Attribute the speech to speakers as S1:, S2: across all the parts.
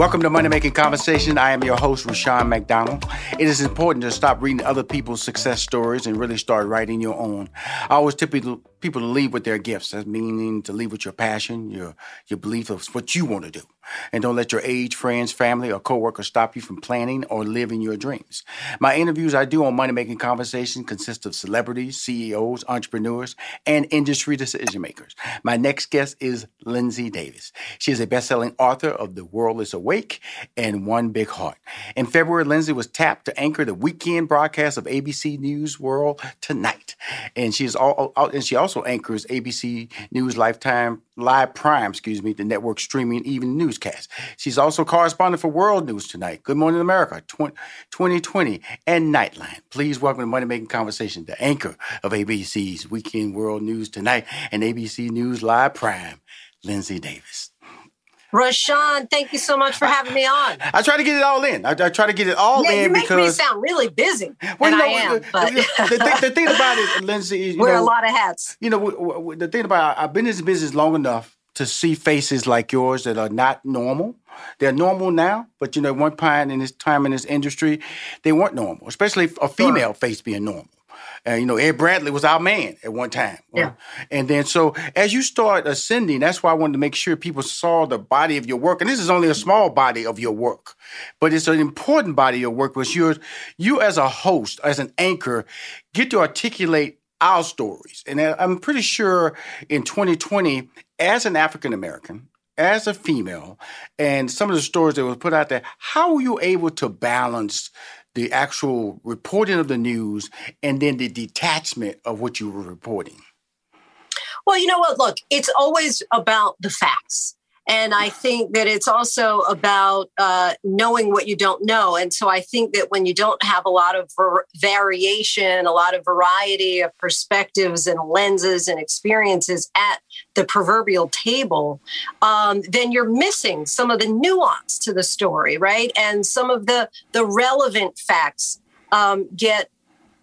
S1: Welcome to Money Making Conversation. I am your host, Rushion McDonald. It is important to stop reading other people's success stories and really start writing your own. I always tell people, to leave with their gifts. That meaning to leave with your passion, your your belief of what you want to do. And don't let your age, friends, family, or coworkers stop you from planning or living your dreams. My interviews I do on Money Making Conversation consist of celebrities, CEOs, entrepreneurs, and industry decision makers. My next guest is Linsey Davis. She is a best-selling author of The World is Awake and One Big Heart. In February, Linsey was tapped to anchor the weekend broadcast of ABC News World Tonight. And she is all, and she also anchors ABC News Lifetime Live Prime, excuse me, the network streaming even newscast. She's also correspondent for World News Tonight, Good Morning America 2020, and Nightline. Please welcome to Money Making Conversation, the anchor of ABC's Weekend World News Tonight and ABC News Live Prime, Linsey Davis.
S2: Rushion, thank you so much for having me on.
S1: I try to get it all in. I, I try to get it all
S2: yeah,
S1: in
S2: you make
S1: because
S2: me sound really busy. Well,
S1: you know,
S2: I am,
S1: the,
S2: but
S1: the, the, thing, the thing about it, Linsey, is you
S2: wear
S1: know,
S2: a lot of hats.
S1: You know, w- w- the thing about I've been in this business long enough to see faces like yours that are not normal. They're normal now, but you know, one time in this time in this industry, they weren't normal, especially a female
S2: Sure.
S1: face being normal. And you know, Ed Bradley was our man at one time.
S2: Uh, yeah.
S1: And then so as you start ascending, that's why I wanted to make sure people saw the body of your work. And this is only a small body of your work, but it's an important body of your work because you're you as a host, as an anchor, get to articulate our stories. And I- I'm pretty sure in 2020, as an African American, as a female, and some of the stories that were put out there, how were you able to balance the actual reporting of the news and then the detachment of what you were reporting?
S2: Well, you know what? Look, it's always about the facts. And I think that it's also about uh, knowing what you don't know. And so I think that when you don't have a lot of var- variation, a lot of variety of perspectives and lenses and experiences at the proverbial table, um, then you're missing some of the nuance to the story, right? And some of the the relevant facts um, get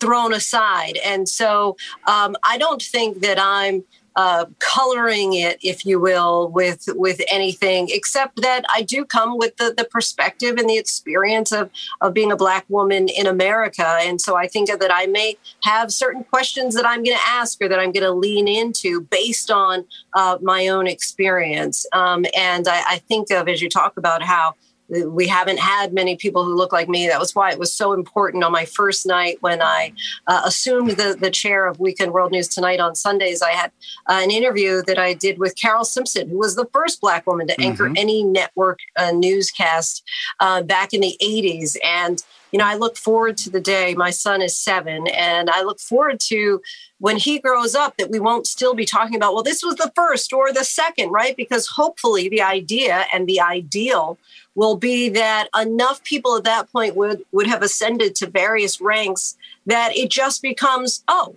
S2: thrown aside. And so um, I don't think that I'm uh, coloring it, if you will, with with anything except that I do come with the the perspective and the experience of of being a black woman in America, and so I think that I may have certain questions that I'm going to ask or that I'm going to lean into based on uh, my own experience. Um, and I, I think of as you talk about how we haven't had many people who look like me. That was why it was so important on my first night when I uh, assumed the, the chair of Weekend World News Tonight on Sundays. I had uh, an interview that I did with Carole Simpson, who was the first Black woman to anchor mm-hmm. any network uh, newscast uh, back in the 80s. And you know, I look forward to the day my son is seven, and I look forward to when he grows up that we won't still be talking about, well, this was the first or the second, right? Because hopefully the idea and the ideal will be that enough people at that point would would have ascended to various ranks that it just becomes oh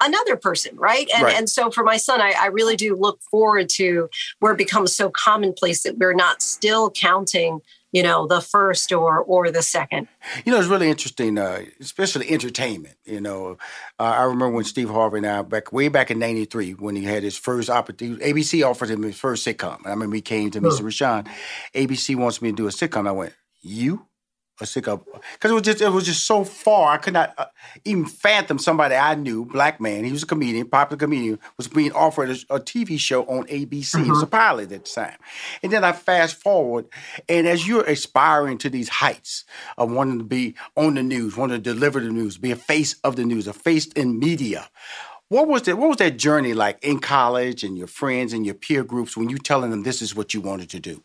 S2: another person right and, right. and so for my son I, I really do look forward to where it becomes so commonplace that we're not still counting you know the first or or the second.
S1: You know it's really interesting uh, especially entertainment you know. Uh, i remember when steve harvey and i back way back in 93 when he had his first opportunity abc offered him his first sitcom i remember he came to me and said rushion abc wants me to do a sitcom. I went you a sicko because it was just it was just so far. I could not uh, even fathom somebody I knew, black man. He was a comedian, popular comedian, was being offered a, a TV show on ABC. Mm-hmm. It was a mm-hmm. pilot at the time, and then I fast forward, and as you're aspiring to these heights of wanting to be on the news, wanting to deliver the news, be a face of the news, a face in media. What was that? What was that journey like in college and your friends and your peer groups when you telling them this is what you wanted to do?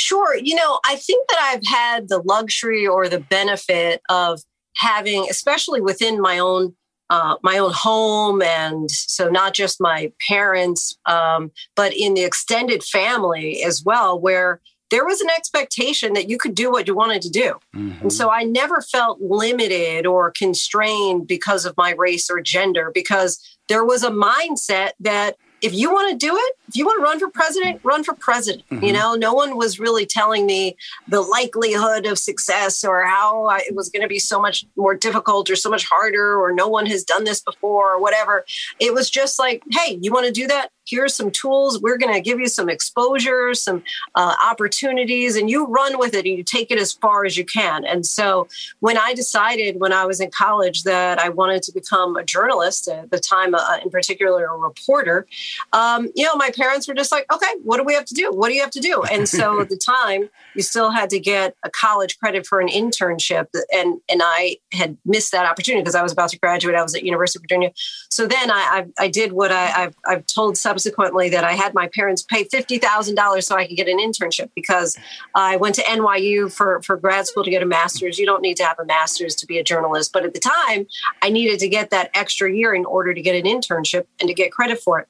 S2: Sure. You know, I think that I've had the luxury or the benefit of having, especially within my own uh, my own home, and so not just my parents, um, but in the extended family as well, where there was an expectation that you could do what you wanted to do. Mm-hmm. And so I never felt limited or constrained because of my race or gender, because there was a mindset that if you want to do it, if you want to run for president, run for president. Mm-hmm. You know, no one was really telling me the likelihood of success or how I, it was going to be so much more difficult or so much harder or no one has done this before or whatever. It was just like, hey, you want to do that? Here's some tools. We're going to give you some exposure, some uh, opportunities, and you run with it and you take it as far as you can. And so when I decided when I was in college that I wanted to become a journalist, at the time, uh, in particular, a reporter, um, you know, my parents were just like, okay, what do we have to do? What do you have to do? And so at the time, you still had to get a college credit for an internship. And, and I had missed that opportunity because I was about to graduate. I was at University of Virginia. So then I, I, I did what I, have I've told subsequently that I had my parents pay $50,000 so I could get an internship because I went to NYU for, for grad school to get a master's. You don't need to have a master's to be a journalist. But at the time, I needed to get that extra year in order to get an internship and to get credit for it.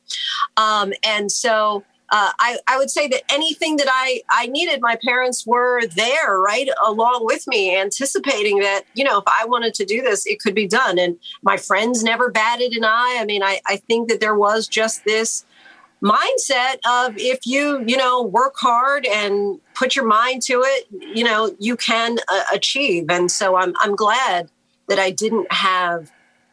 S2: Um, and so uh, I, I would say that anything that I, I needed, my parents were there, right, along with me, anticipating that, you know, if I wanted to do this, it could be done. And my friends never batted an eye. I mean, I, I think that there was just this mindset of if you, you know, work hard and put your mind to it, you know, you can uh, achieve. And so I'm, I'm glad that I didn't have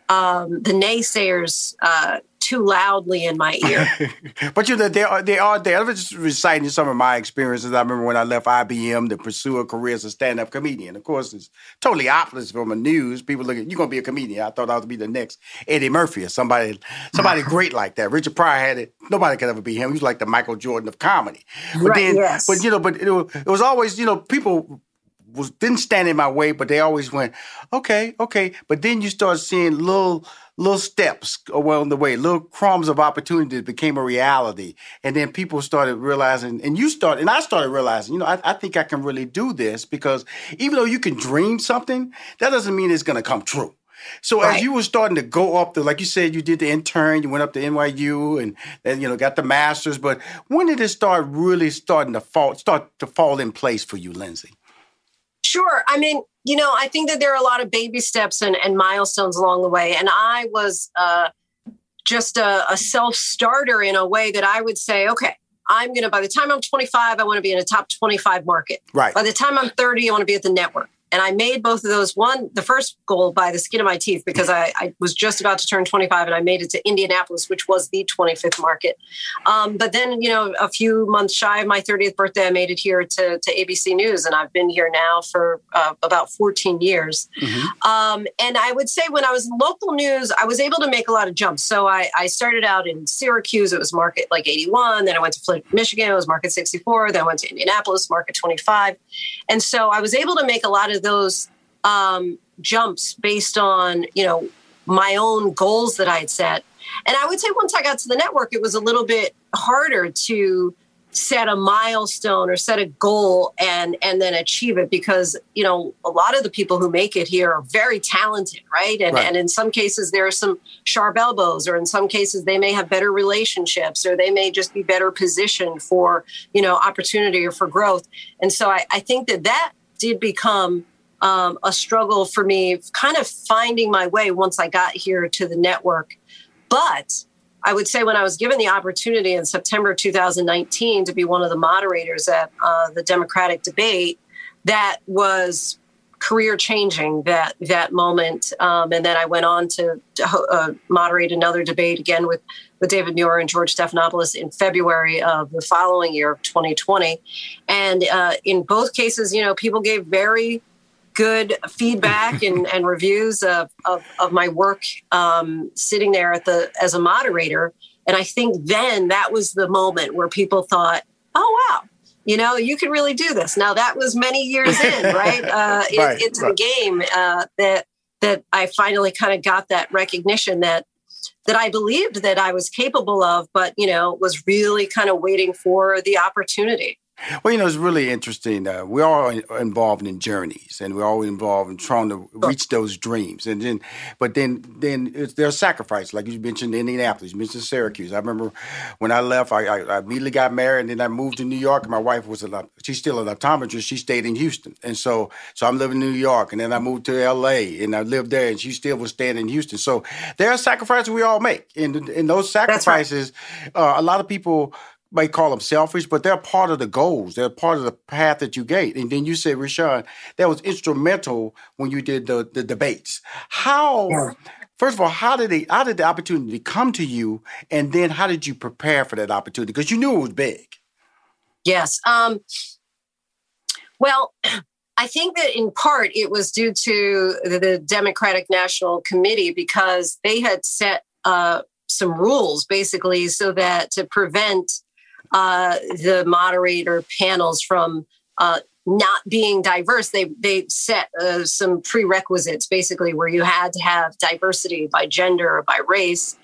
S2: um, the naysayers uh, too loudly in my ear.
S1: but you know, they are they are there. I was just reciting some of my experiences. I remember when I left IBM to pursue a career as a stand-up comedian. Of course, it's totally opposite from the news. People look at you're gonna be a comedian. I thought I would be the next Eddie Murphy or somebody somebody great like that. Richard Pryor had it. Nobody could ever be him. He was like the Michael Jordan of comedy. But
S2: right,
S1: then,
S2: yes.
S1: but you know, but it was, it was always you know people was didn't stand in my way, but they always went, okay, okay. But then you start seeing little little steps along the way, little crumbs of opportunity became a reality. And then people started realizing, and you started, and I started realizing, you know, I, I think I can really do this because even though you can dream something, that doesn't mean it's going to come true. So right. as you were starting to go up the, like you said, you did the intern, you went up to NYU, and then you know got the masters. But when did it start really starting to fall, start to fall in place for you, Linsey?
S2: Sure. I mean, you know, I think that there are a lot of baby steps and, and milestones along the way. And I was uh, just a, a self starter in a way that I would say, okay, I'm going to, by the time I'm 25, I want to be in a top 25 market.
S1: Right.
S2: By the time I'm 30, I want to be at the network. And I made both of those. One, the first goal by the skin of my teeth because I, I was just about to turn 25 and I made it to Indianapolis, which was the 25th market. Um, but then, you know, a few months shy of my 30th birthday, I made it here to, to ABC News, and I've been here now for uh, about 14 years. Mm-hmm. Um, and I would say when I was in local news, I was able to make a lot of jumps. So I, I started out in Syracuse, it was market like 81. Then I went to Flint, Michigan, it was market 64. Then I went to Indianapolis, market 25. And so I was able to make a lot of those um, jumps based on, you know, my own goals that I had set. And I would say once I got to the network, it was a little bit harder to set a milestone or set a goal and and then achieve it because you know a lot of the people who make it here are very talented right? And, right. and in some cases there are some sharp elbows or in some cases they may have better relationships or they may just be better positioned for you know opportunity or for growth. And so i, I think that that did become um, a struggle for me kind of finding my way once i got here to the network. But I would say when I was given the opportunity in September 2019 to be one of the moderators at uh, the Democratic debate, that was career changing that that moment. Um, and then I went on to, to uh, moderate another debate again with with David Muir and George Stephanopoulos in February of the following year, of 2020. And uh, in both cases, you know, people gave very good feedback and, and reviews of, of, of my work um, sitting there at the as a moderator. And I think then that was the moment where people thought, oh, wow, you know, you can really do this. Now, that was many years in, right? Uh, right, into right. the game uh, that that I finally kind of got that recognition that that I believed that I was capable of, but, you know, was really kind of waiting for the opportunity.
S1: Well, you know, it's really interesting. Uh, we're all involved in journeys, and we're all involved in trying to reach those dreams. And then, but then, then there's sacrifice. Like you mentioned, Indianapolis, you mentioned Syracuse. I remember when I left, I, I, I, immediately got married, and then I moved to New York. And my wife was a she's still an optometrist. She stayed in Houston, and so so I'm living in New York, and then I moved to L.A. and I lived there, and she still was staying in Houston. So there are sacrifices we all make, and and those sacrifices, right. uh, a lot of people might call them selfish, but they're part of the goals. They're part of the path that you gave. And then you said, Rushion, that was instrumental when you did the, the debates. How, yeah. first of all, how did, they, how did the opportunity come to you? And then how did you prepare for that opportunity? Because you knew it was big.
S2: Yes. Um, well, I think that in part it was due to the Democratic National Committee because they had set uh, some rules basically so that to prevent uh, the moderator panels from uh, not being diverse. They they set uh, some prerequisites basically where you had to have diversity by gender or by race,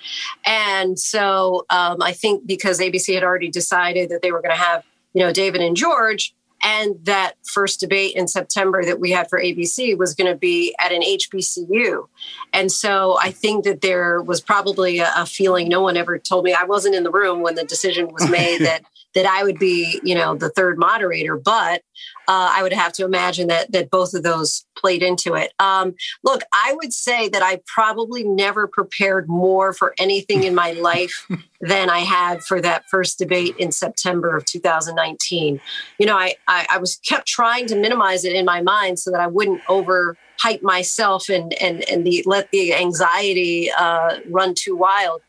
S2: and so um, I think because ABC had already decided that they were going to have you know David and George. And that first debate in September that we had for ABC was going to be at an HBCU. And so I think that there was probably a, a, feeling no one ever told me I wasn't in the room when the decision was made that that I would be, you know, the third moderator, but uh, I would have to imagine that that both of those played into it. Um, look, I would say that I probably never prepared more for anything in my life than I had for that first debate in September of 2019. You know, I, I, I was kept trying to minimize it in my mind so that I wouldn't over hype myself and and and the let the anxiety uh, run too wild.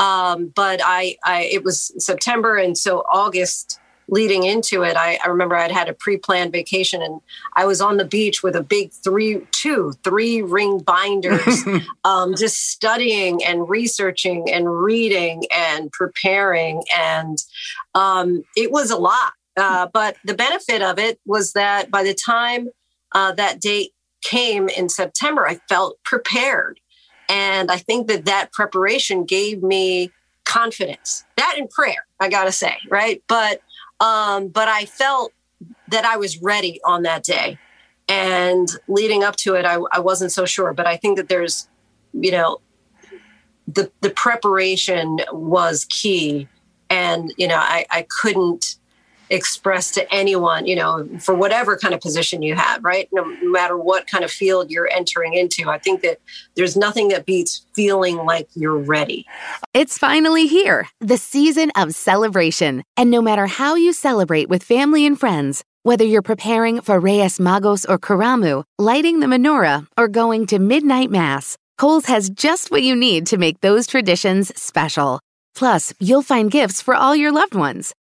S2: Um, but I, I, it was September, and so August leading into it, I, I remember I'd had a pre-planned vacation, and I was on the beach with a big three, two, three ring binders, um, just studying and researching and reading and preparing, and um, it was a lot. Uh, but the benefit of it was that by the time uh, that date came in September, I felt prepared. And I think that that preparation gave me confidence. That in prayer, I got to say, right? But um but I felt that I was ready on that day. And leading up to it, I, I wasn't so sure. But I think that there's, you know, the the preparation was key. And, you know, I, I couldn't express to anyone, you know, for whatever kind of position you have, right? No matter what kind of field you're entering into. I think that there's nothing that beats feeling like you're ready.
S3: It's finally here, the season of celebration. And no matter how you celebrate with family and friends, Whether you're preparing for Reyes Magos or Karamu, lighting the menorah, or going to midnight mass, Kohl's has just what you need to make those traditions special. Plus, you'll find gifts for all your loved ones.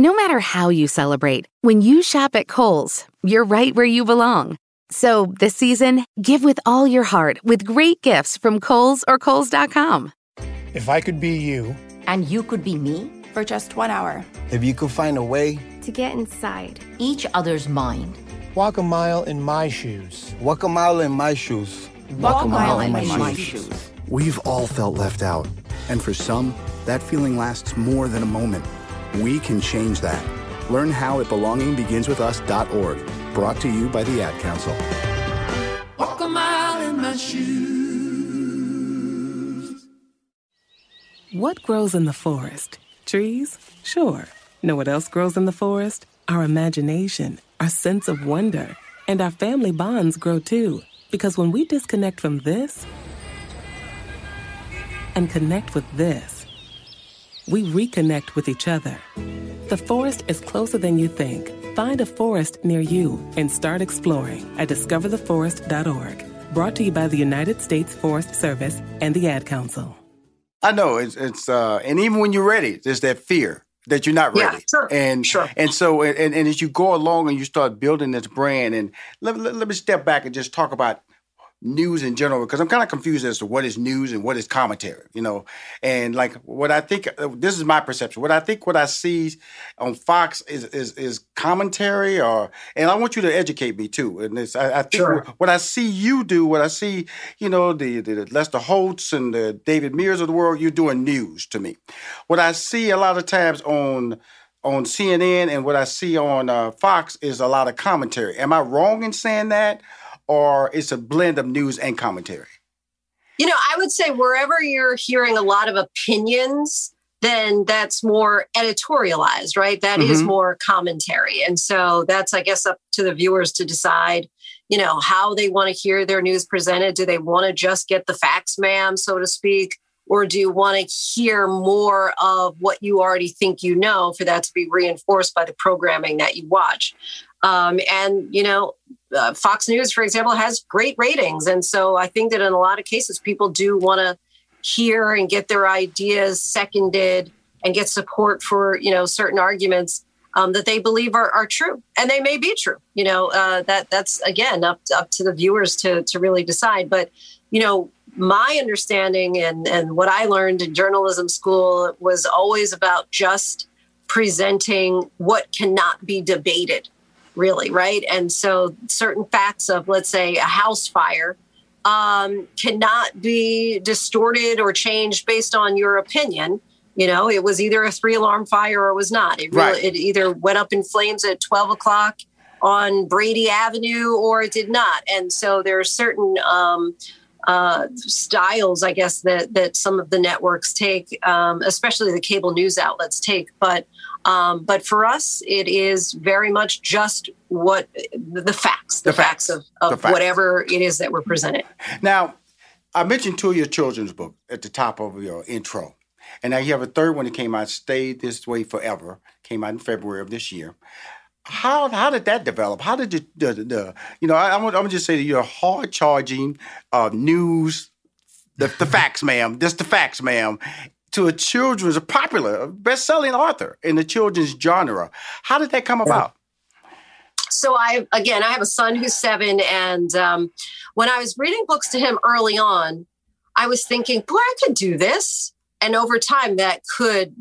S3: No matter how you celebrate, when you shop at Kohl's, you're right where you belong. So this season, give with all your heart with great gifts from Kohl's or Kohl's.com.
S4: If I could be you,
S5: and you could be me
S6: for just one hour,
S7: if you could find a way
S8: to get inside
S5: each other's mind
S4: Walk a mile in my shoes.
S7: Walk a mile in my shoes.
S5: Walk, Walk a mile, mile in, my, my shoes. shoes.
S9: We've all felt left out. And for some, that feeling lasts more than a moment. We can change that. Learn how at belongingbeginswithus.org. Brought to you by the Ad Council.
S10: Walk a mile in my shoes.
S11: What grows in the forest? Trees? Sure. Know what else grows in the forest? Our imagination our sense of wonder, and our family bonds grow too. Because when we disconnect from this and connect with this, we reconnect with each other. The forest is closer than you think. Find a forest near you and start exploring at discovertheforest.org. Brought to you by the United States Forest Service and the Ad Council.
S1: I know it's it's uh, and even when you're ready, there's that fear that you're not ready.
S2: Yeah, sure.
S1: And
S2: sure.
S1: and so and, and as you go along and you start building this brand, and let, let, let me step back and just talk about news in general because I'm kind of confused as to what is news and what is commentary, you know. And like what I think, uh, this is my perception. What I think, what I see on Fox is is, is commentary, or and I want you to educate me too. And it's, I, I think
S2: sure.
S1: what I see you do, what I see, you know, the, the Lester Holts and the David Muirs of the world, you're doing news to me. What I see a lot of times on on CNN and what I see on uh, Fox is a lot of commentary. Am I wrong in saying that? Or it's a blend of news and commentary?
S2: You know, I would say wherever you're hearing a lot of opinions, then that's more editorialized, right? That mm-hmm. is more commentary. And so that's, I guess, up to the viewers to decide, you know, how they want to hear their news presented. Do they want to just get the facts, ma'am, so to speak? Or do you want to hear more of what you already think you know for that to be reinforced by the programming that you watch? Um, and, you know, uh, Fox News, for example, has great ratings. And so I think that in a lot of cases, people do want to hear and get their ideas seconded and get support for, you know, certain arguments um, that they believe are, are true. And they may be true. You know, uh, that that's, again, up, up to the viewers to, to really decide. But, you know, my understanding and, and what I learned in journalism school was always about just presenting what cannot be debated really, right? And so certain facts of, let's say, a house fire um, cannot be distorted or changed based on your opinion. You know, it was either a three alarm fire or it was not. It really, right. it either went up in flames at 12 o'clock on Brady Avenue or it did not. And so there are certain um, uh, styles, I guess, that that some of the networks take, um, especially the cable news outlets take. But um, but for us, it is very much just what the facts, the, the facts. facts. of, of facts. whatever it is that we're presenting.
S1: Now, I mentioned two of your children's books at the top of your intro. And now you have a third one that came out, Stay This Way Forever, came out in February of this year. How how did that develop? How did you, the, the, the you know, I, am gonna just say that you're hard charging uh, news, the, the facts, ma'am, just the facts, ma'am, to a children's, a popular, best-selling author in the children's genre. How did that come about?
S2: So I, again, I have a son who's seven, and um, when I was reading books to him early on, I was thinking, boy, I could do this. And over time, that could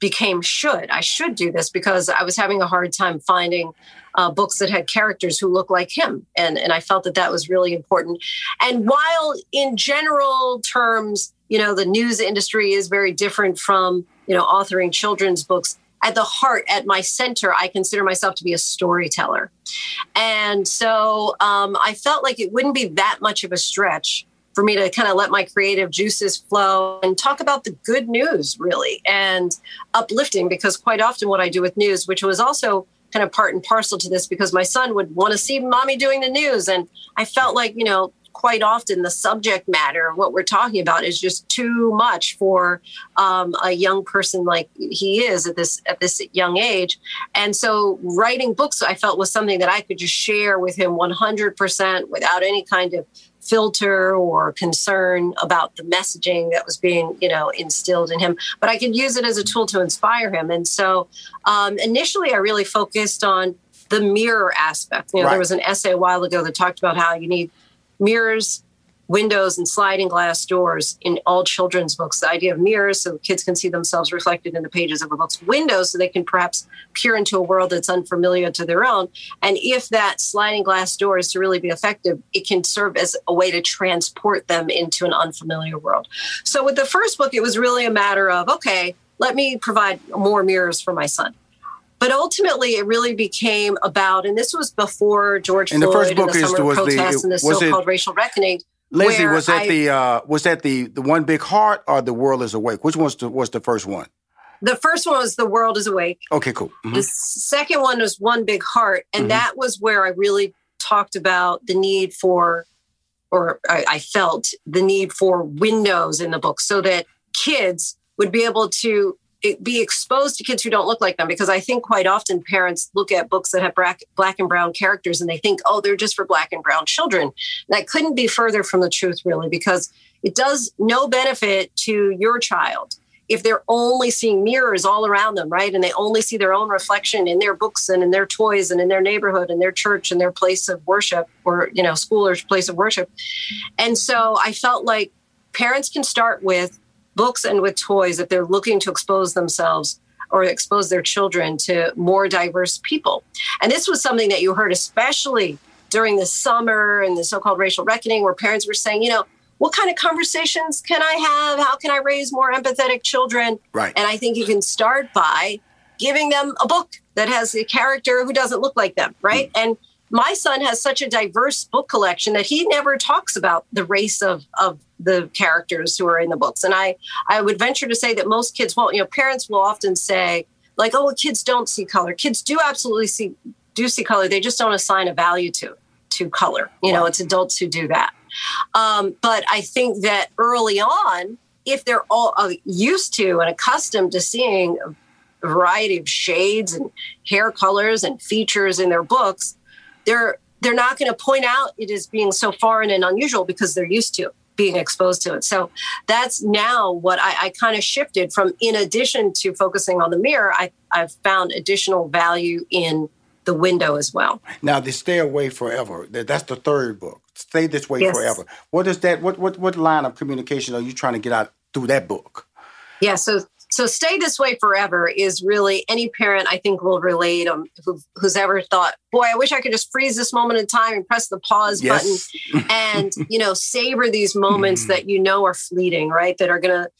S2: became should. I should do this because I was having a hard time finding uh, books that had characters who look like him, and and I felt that that was really important. And while in general terms, you know, the news industry is very different from you know authoring children's books. at the heart, at my center, I consider myself to be a storyteller. And so um, I felt like it wouldn't be that much of a stretch for me to kind of let my creative juices flow and talk about the good news, really, and uplifting, because quite often what I do with news, which was also kind of part and parcel to this because my son would want to see mommy doing the news. And I felt like, you know, quite often the subject matter of what we're talking about is just too much for um, a young person like he is at this at this young age. And so writing books i felt was something that i could just share with him 100% without any kind of filter or concern about the messaging that was being you know instilled in him. But i could use it as a tool to inspire him. And so um, initially i really focused on the mirror aspect. You know right. there was an essay a while ago that talked about how you need mirrors windows and sliding glass doors in all children's books. The idea of mirrors so kids can see themselves reflected in the pages of a book's windows so they can perhaps peer into a world that's unfamiliar to their own. And if that sliding glass door is to really be effective, it can serve as a way to transport them into an unfamiliar world. So with the first book, it was really a matter of, okay, let me provide more mirrors for my son. But ultimately, it really became about, and this was before George and Floyd the first book and the summer is, protests the, and the so-called it, racial reckoning.
S1: Lizzie, was that I, the uh, was that the the one big heart or the world is awake? Which was the, was the first one?
S2: The first one was the world is awake.
S1: Okay, cool. Mm-hmm.
S2: The second one was one big heart, and mm-hmm. that was where I really talked about the need for, or I, I felt the need for windows in the book, so that kids would be able to be exposed to kids who don't look like them because I think quite often parents look at books that have black, black and brown characters and they think, oh, they're just for black and brown children. That couldn't be further from the truth, really, because it does no benefit to your child if they're only seeing mirrors all around them, right? And they only see their own reflection in their books and in their toys and in their neighborhood and their church and their place of worship or, you know, school or place of worship. And so I felt like parents can start with books and with toys if they're looking to expose themselves or expose their children to more diverse people. And this was something that you heard, especially during the summer and the so called racial reckoning, where parents were saying, you know, what kind of conversations can I have? How can I raise more empathetic children?
S1: Right.
S2: And I think you can start by giving them a book that has a character who doesn't look like them, right? Mm. And my son has such a diverse book collection that he never talks about the race of of the characters who are in the books. And I I would venture to say that most kids won't. You know, parents will often say like, "Oh, well, kids don't see color." Kids do absolutely see do see color. They just don't assign a value to to color. You know, it's adults who do that. Um, but I think that early on, if they're all uh, used to and accustomed to seeing a variety of shades and hair colors and features in their books, they're they're not going to point out it as being so foreign and unusual because they're used to being exposed to it. So that's now what I, I kind of shifted from. In addition to focusing on the mirror, I, I've found additional value in the window as well.
S1: Now, the stay away forever. That's the third book. Stay this way yes. forever. What is that? What what what line of communication are you trying to get out through that book?
S2: Yeah. So so stay this way forever is really any parent I think will relate um, who, who's ever thought, boy, I wish I could just freeze this moment in time and press the pause yes. button and, you know, savor these moments that you know are fleeting, right? That are going to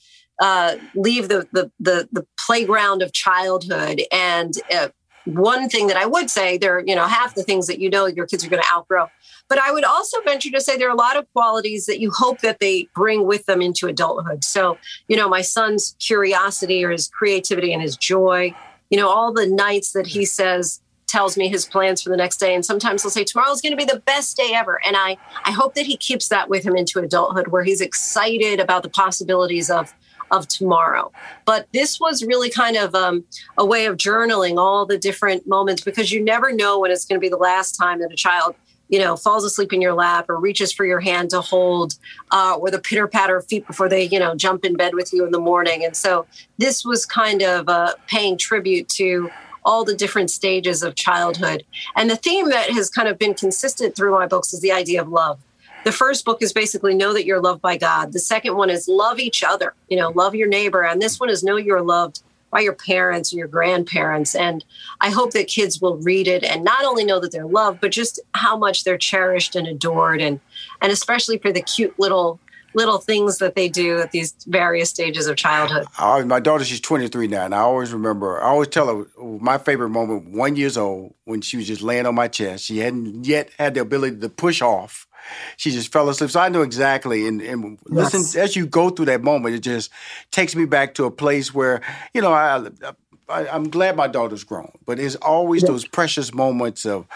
S2: uh, leave the, the, the, the, playground of childhood and uh, one thing that I would say, there, you know, half the things that you know your kids are going to outgrow. But I would also venture to say there are a lot of qualities that you hope that they bring with them into adulthood. So, you know, my son's curiosity or his creativity and his joy, you know, all the nights that he says, tells me his plans for the next day and sometimes he'll say tomorrow's going to be the best day ever and i i hope that he keeps that with him into adulthood where he's excited about the possibilities of of tomorrow. But this was really kind of um, a way of journaling all the different moments because you never know when it's going to be the last time that a child you know, falls asleep in your lap or reaches for your hand to hold, uh, or the pitter patter of feet before they, you know, jump in bed with you in the morning. And so this was kind of uh, paying tribute to all the different stages of childhood. And the theme that has kind of been consistent through my books is the idea of love the first book is basically know that you're loved by God. The second one is love each other, you know, love your neighbor. And this one is know you're loved by your parents or your grandparents. And I hope that kids will read it and not only know that they're loved, but just how much they're cherished and adored. And, and especially for the cute little little things that they do at these various stages of childhood.
S1: I, my daughter, she's 23 now, and I always remember, I always tell her my favorite moment, one years old, when she was just laying on my chest. She hadn't yet had the ability to push off. She just fell asleep. So I know exactly. And, and yes. listen, as you go through that moment, it just takes me back to a place where, you know, I, I, am glad my daughter's grown, but it's always yeah. those precious moments of,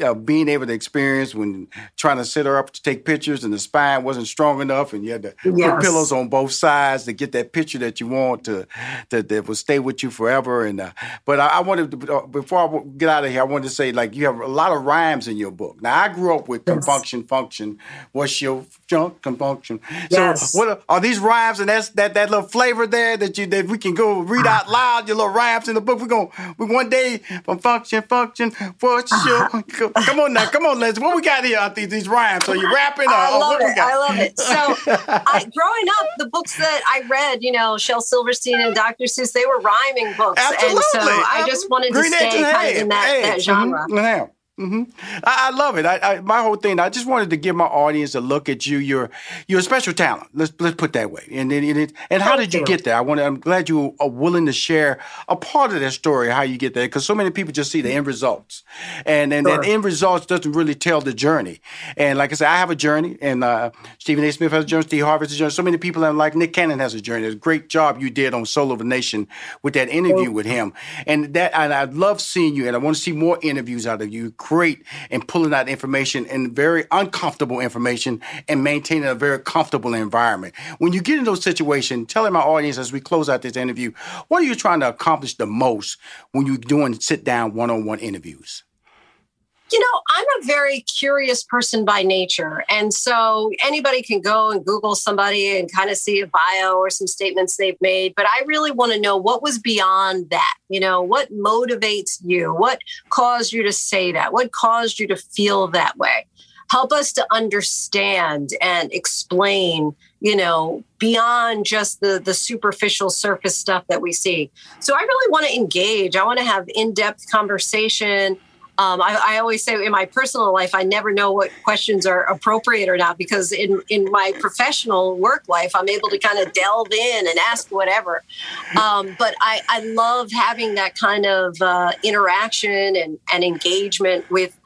S1: of being able to experience when trying to sit her up to take pictures and the spine wasn't strong enough, and you had to yes. put pillows on both sides to get that picture that you want to that, that will stay with you forever. And uh, but I, I, wanted to uh, before I get out of here, I wanted to say like you have a lot of rhymes in your book. Now I grew up with yes. confunction, function. What's your junk confunction? Yes. So what are, are, these rhymes and that's that that little flavor there that you that we can go read out loud your little rhymes in the book. We're going we one day from function, function, for sure. Come on now, come on, Leslie. What we got here? These, these rhymes. Are you rapping? Or,
S2: I love it. I love it. So, I, growing up, the books that I read, you know, Shel Silverstein and Dr. Seuss, they were rhyming books,
S1: Absolutely.
S2: and so I just wanted Green to stay kind of in that, that genre.
S1: Mm-hmm. Mm-hmm. I, I, love it. I, I, my whole thing. I just wanted to give my audience a look at you. You're you're a special talent. Let's let's put that way. And and, and, and how did you, get there? I want. I'm glad you are willing to share a part of that story. How you get there? Because so many people just see the end results, and and, sure. end results doesn't really tell the journey. And like I said, I have a journey, and uh, Stephen A. Smith has a journey. Steve Harvey's a journey. So many people, and like Nick Cannon has a journey. It's a great job you did on Soul of a Nation with that interview with him, and that and I love seeing you, and I want to see more interviews out of you great in pulling out information and very uncomfortable information and maintaining a very comfortable environment. When you get in those situations, telling my audience as we close out this interview, what are you trying to accomplish the most when you're doing sit down one on one interviews?
S2: You know, I'm a very curious person by nature. And so anybody can go and Google somebody and kind of see a bio or some statements they've made. But I really want to know what was beyond that. You know, what motivates you? What caused you to say that? What caused you to feel that way? Help us to understand and explain you know beyond just the the superficial surface stuff that we see so i really want to engage i want to have in-depth conversation um, I, I, always say in my personal life, I never know what questions are appropriate or not because in, in my professional work life, I'm able to kind of delve in and ask whatever. Um, but I, I love having that kind of uh, interaction and, and engagement with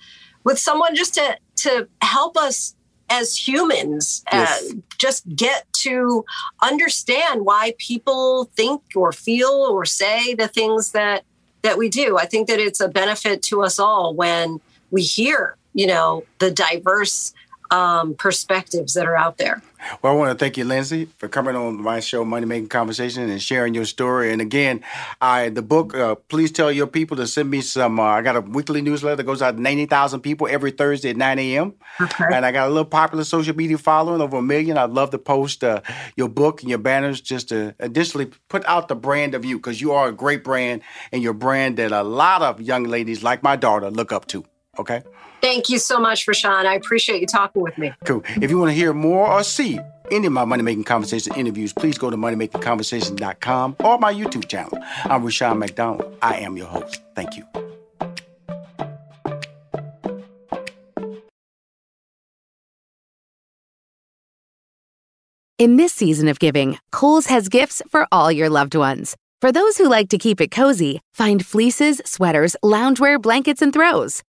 S2: with someone just to to help us as humans uh, yes. just get to understand why people think or feel or say the things that that we do. I think that it's a benefit to us all when we hear, you know, the diverse um, perspectives that are out there.
S1: Well, I want to thank you, Linsey, for coming on my show, Money Making Conversation, and sharing your story. And again, I the book. Uh, please tell your people to send me some. Uh, I got a weekly newsletter that goes out to ninety thousand people every Thursday at nine a.m. Okay. And I got a little popular social media following, over a million. I'd love to post uh, your book and your banners just to additionally put out the brand of you because you are a great brand and your brand that a lot of young ladies like my daughter look up to. Okay.
S2: Thank you so much, Rushion. I appreciate you talking with me.
S1: Cool. If you want to hear more or see any of my Money Making Conversation interviews, please go to moneymakingconversation.com or my YouTube channel. I'm Rushion McDonald. I am your host. Thank you.
S3: In this season of giving, Kohl's has gifts for all your loved ones. For those who like to keep it cozy, find fleeces, sweaters, loungewear, blankets, and throws.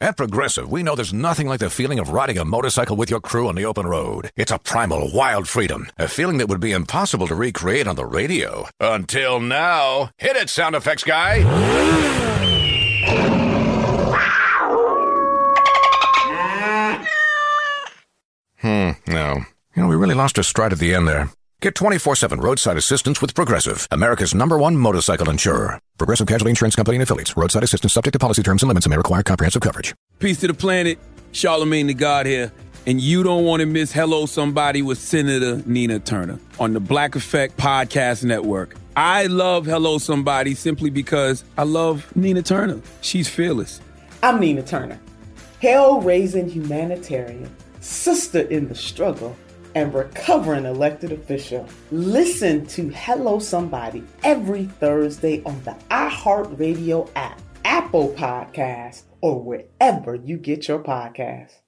S6: At Progressive, we know there's nothing like the feeling of riding a motorcycle with your crew on the open road. It's a primal, wild freedom, a feeling that would be impossible to recreate on the radio. Until now. Hit it, sound effects guy! Hmm, no. You know, we really lost our stride at the end there. Get 24 7 roadside assistance with Progressive, America's number one motorcycle insurer. Progressive Casualty Insurance Company and affiliates. Roadside assistance subject to policy terms and limits and may require comprehensive coverage.
S8: Peace to the planet. Charlemagne the God here. And you don't want to miss Hello Somebody with Senator Nina Turner on the Black Effect Podcast Network. I love Hello Somebody simply because I love Nina Turner. She's fearless.
S12: I'm Nina Turner, hell raising humanitarian sister in the struggle, and recovering elected official. Listen to Hello Somebody every Thursday on the iHeartRadio app, Apple Podcast, or wherever you get your podcasts.